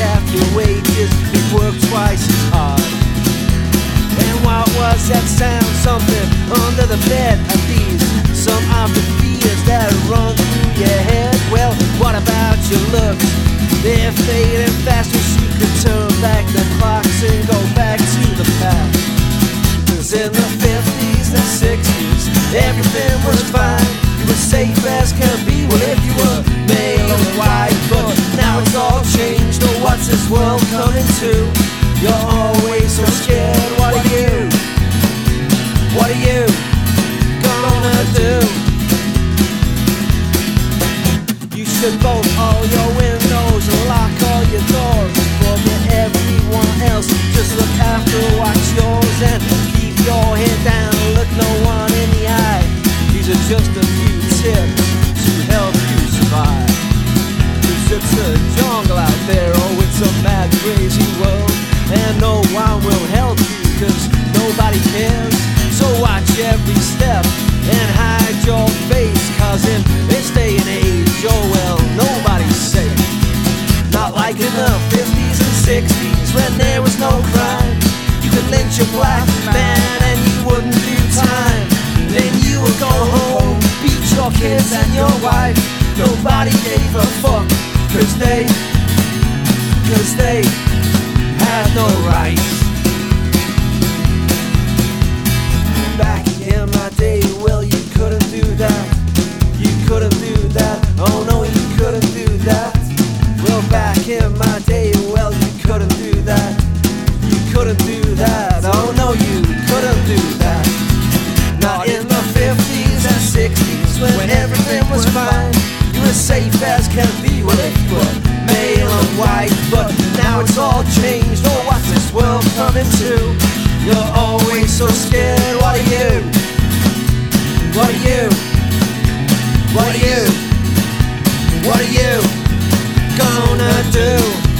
half your wages, you work twice as hard. And what was that sound? Something under the bed at least. Some of the fears that run through your head. Well, what about your looks? They're fading fast. Wish you could turn back the clocks and go back to the past. Cause in the 50s and 60s, everything was fine. You were safe as can be. Well, if you were what's this world coming to? You're always so scared, what are you? What are you gonna do? You should bolt all your windows and lock all your doors. And no one will help you, cause nobody cares. So watch every step and hide your face, cause in this day and age, oh well, nobody's safe. Not like in the 50s and 60s when there was no crime. You could lynch a black man and you wouldn't do time. Then you would go home, beat your kids and your wife. Nobody gave a fuck, cause they, cause they had no rights. Back in my day, well, you couldn't do that. You couldn't do that. Oh no, you couldn't do that. Well, back in my day, well, you couldn't do that. You couldn't do that. Oh no, you couldn't do that. Not in the 50s and 60s when everything was fine. You were safe as can be. Well, if you were male and white, You're always so scared. What are you? What are you? What are you? What are you gonna do?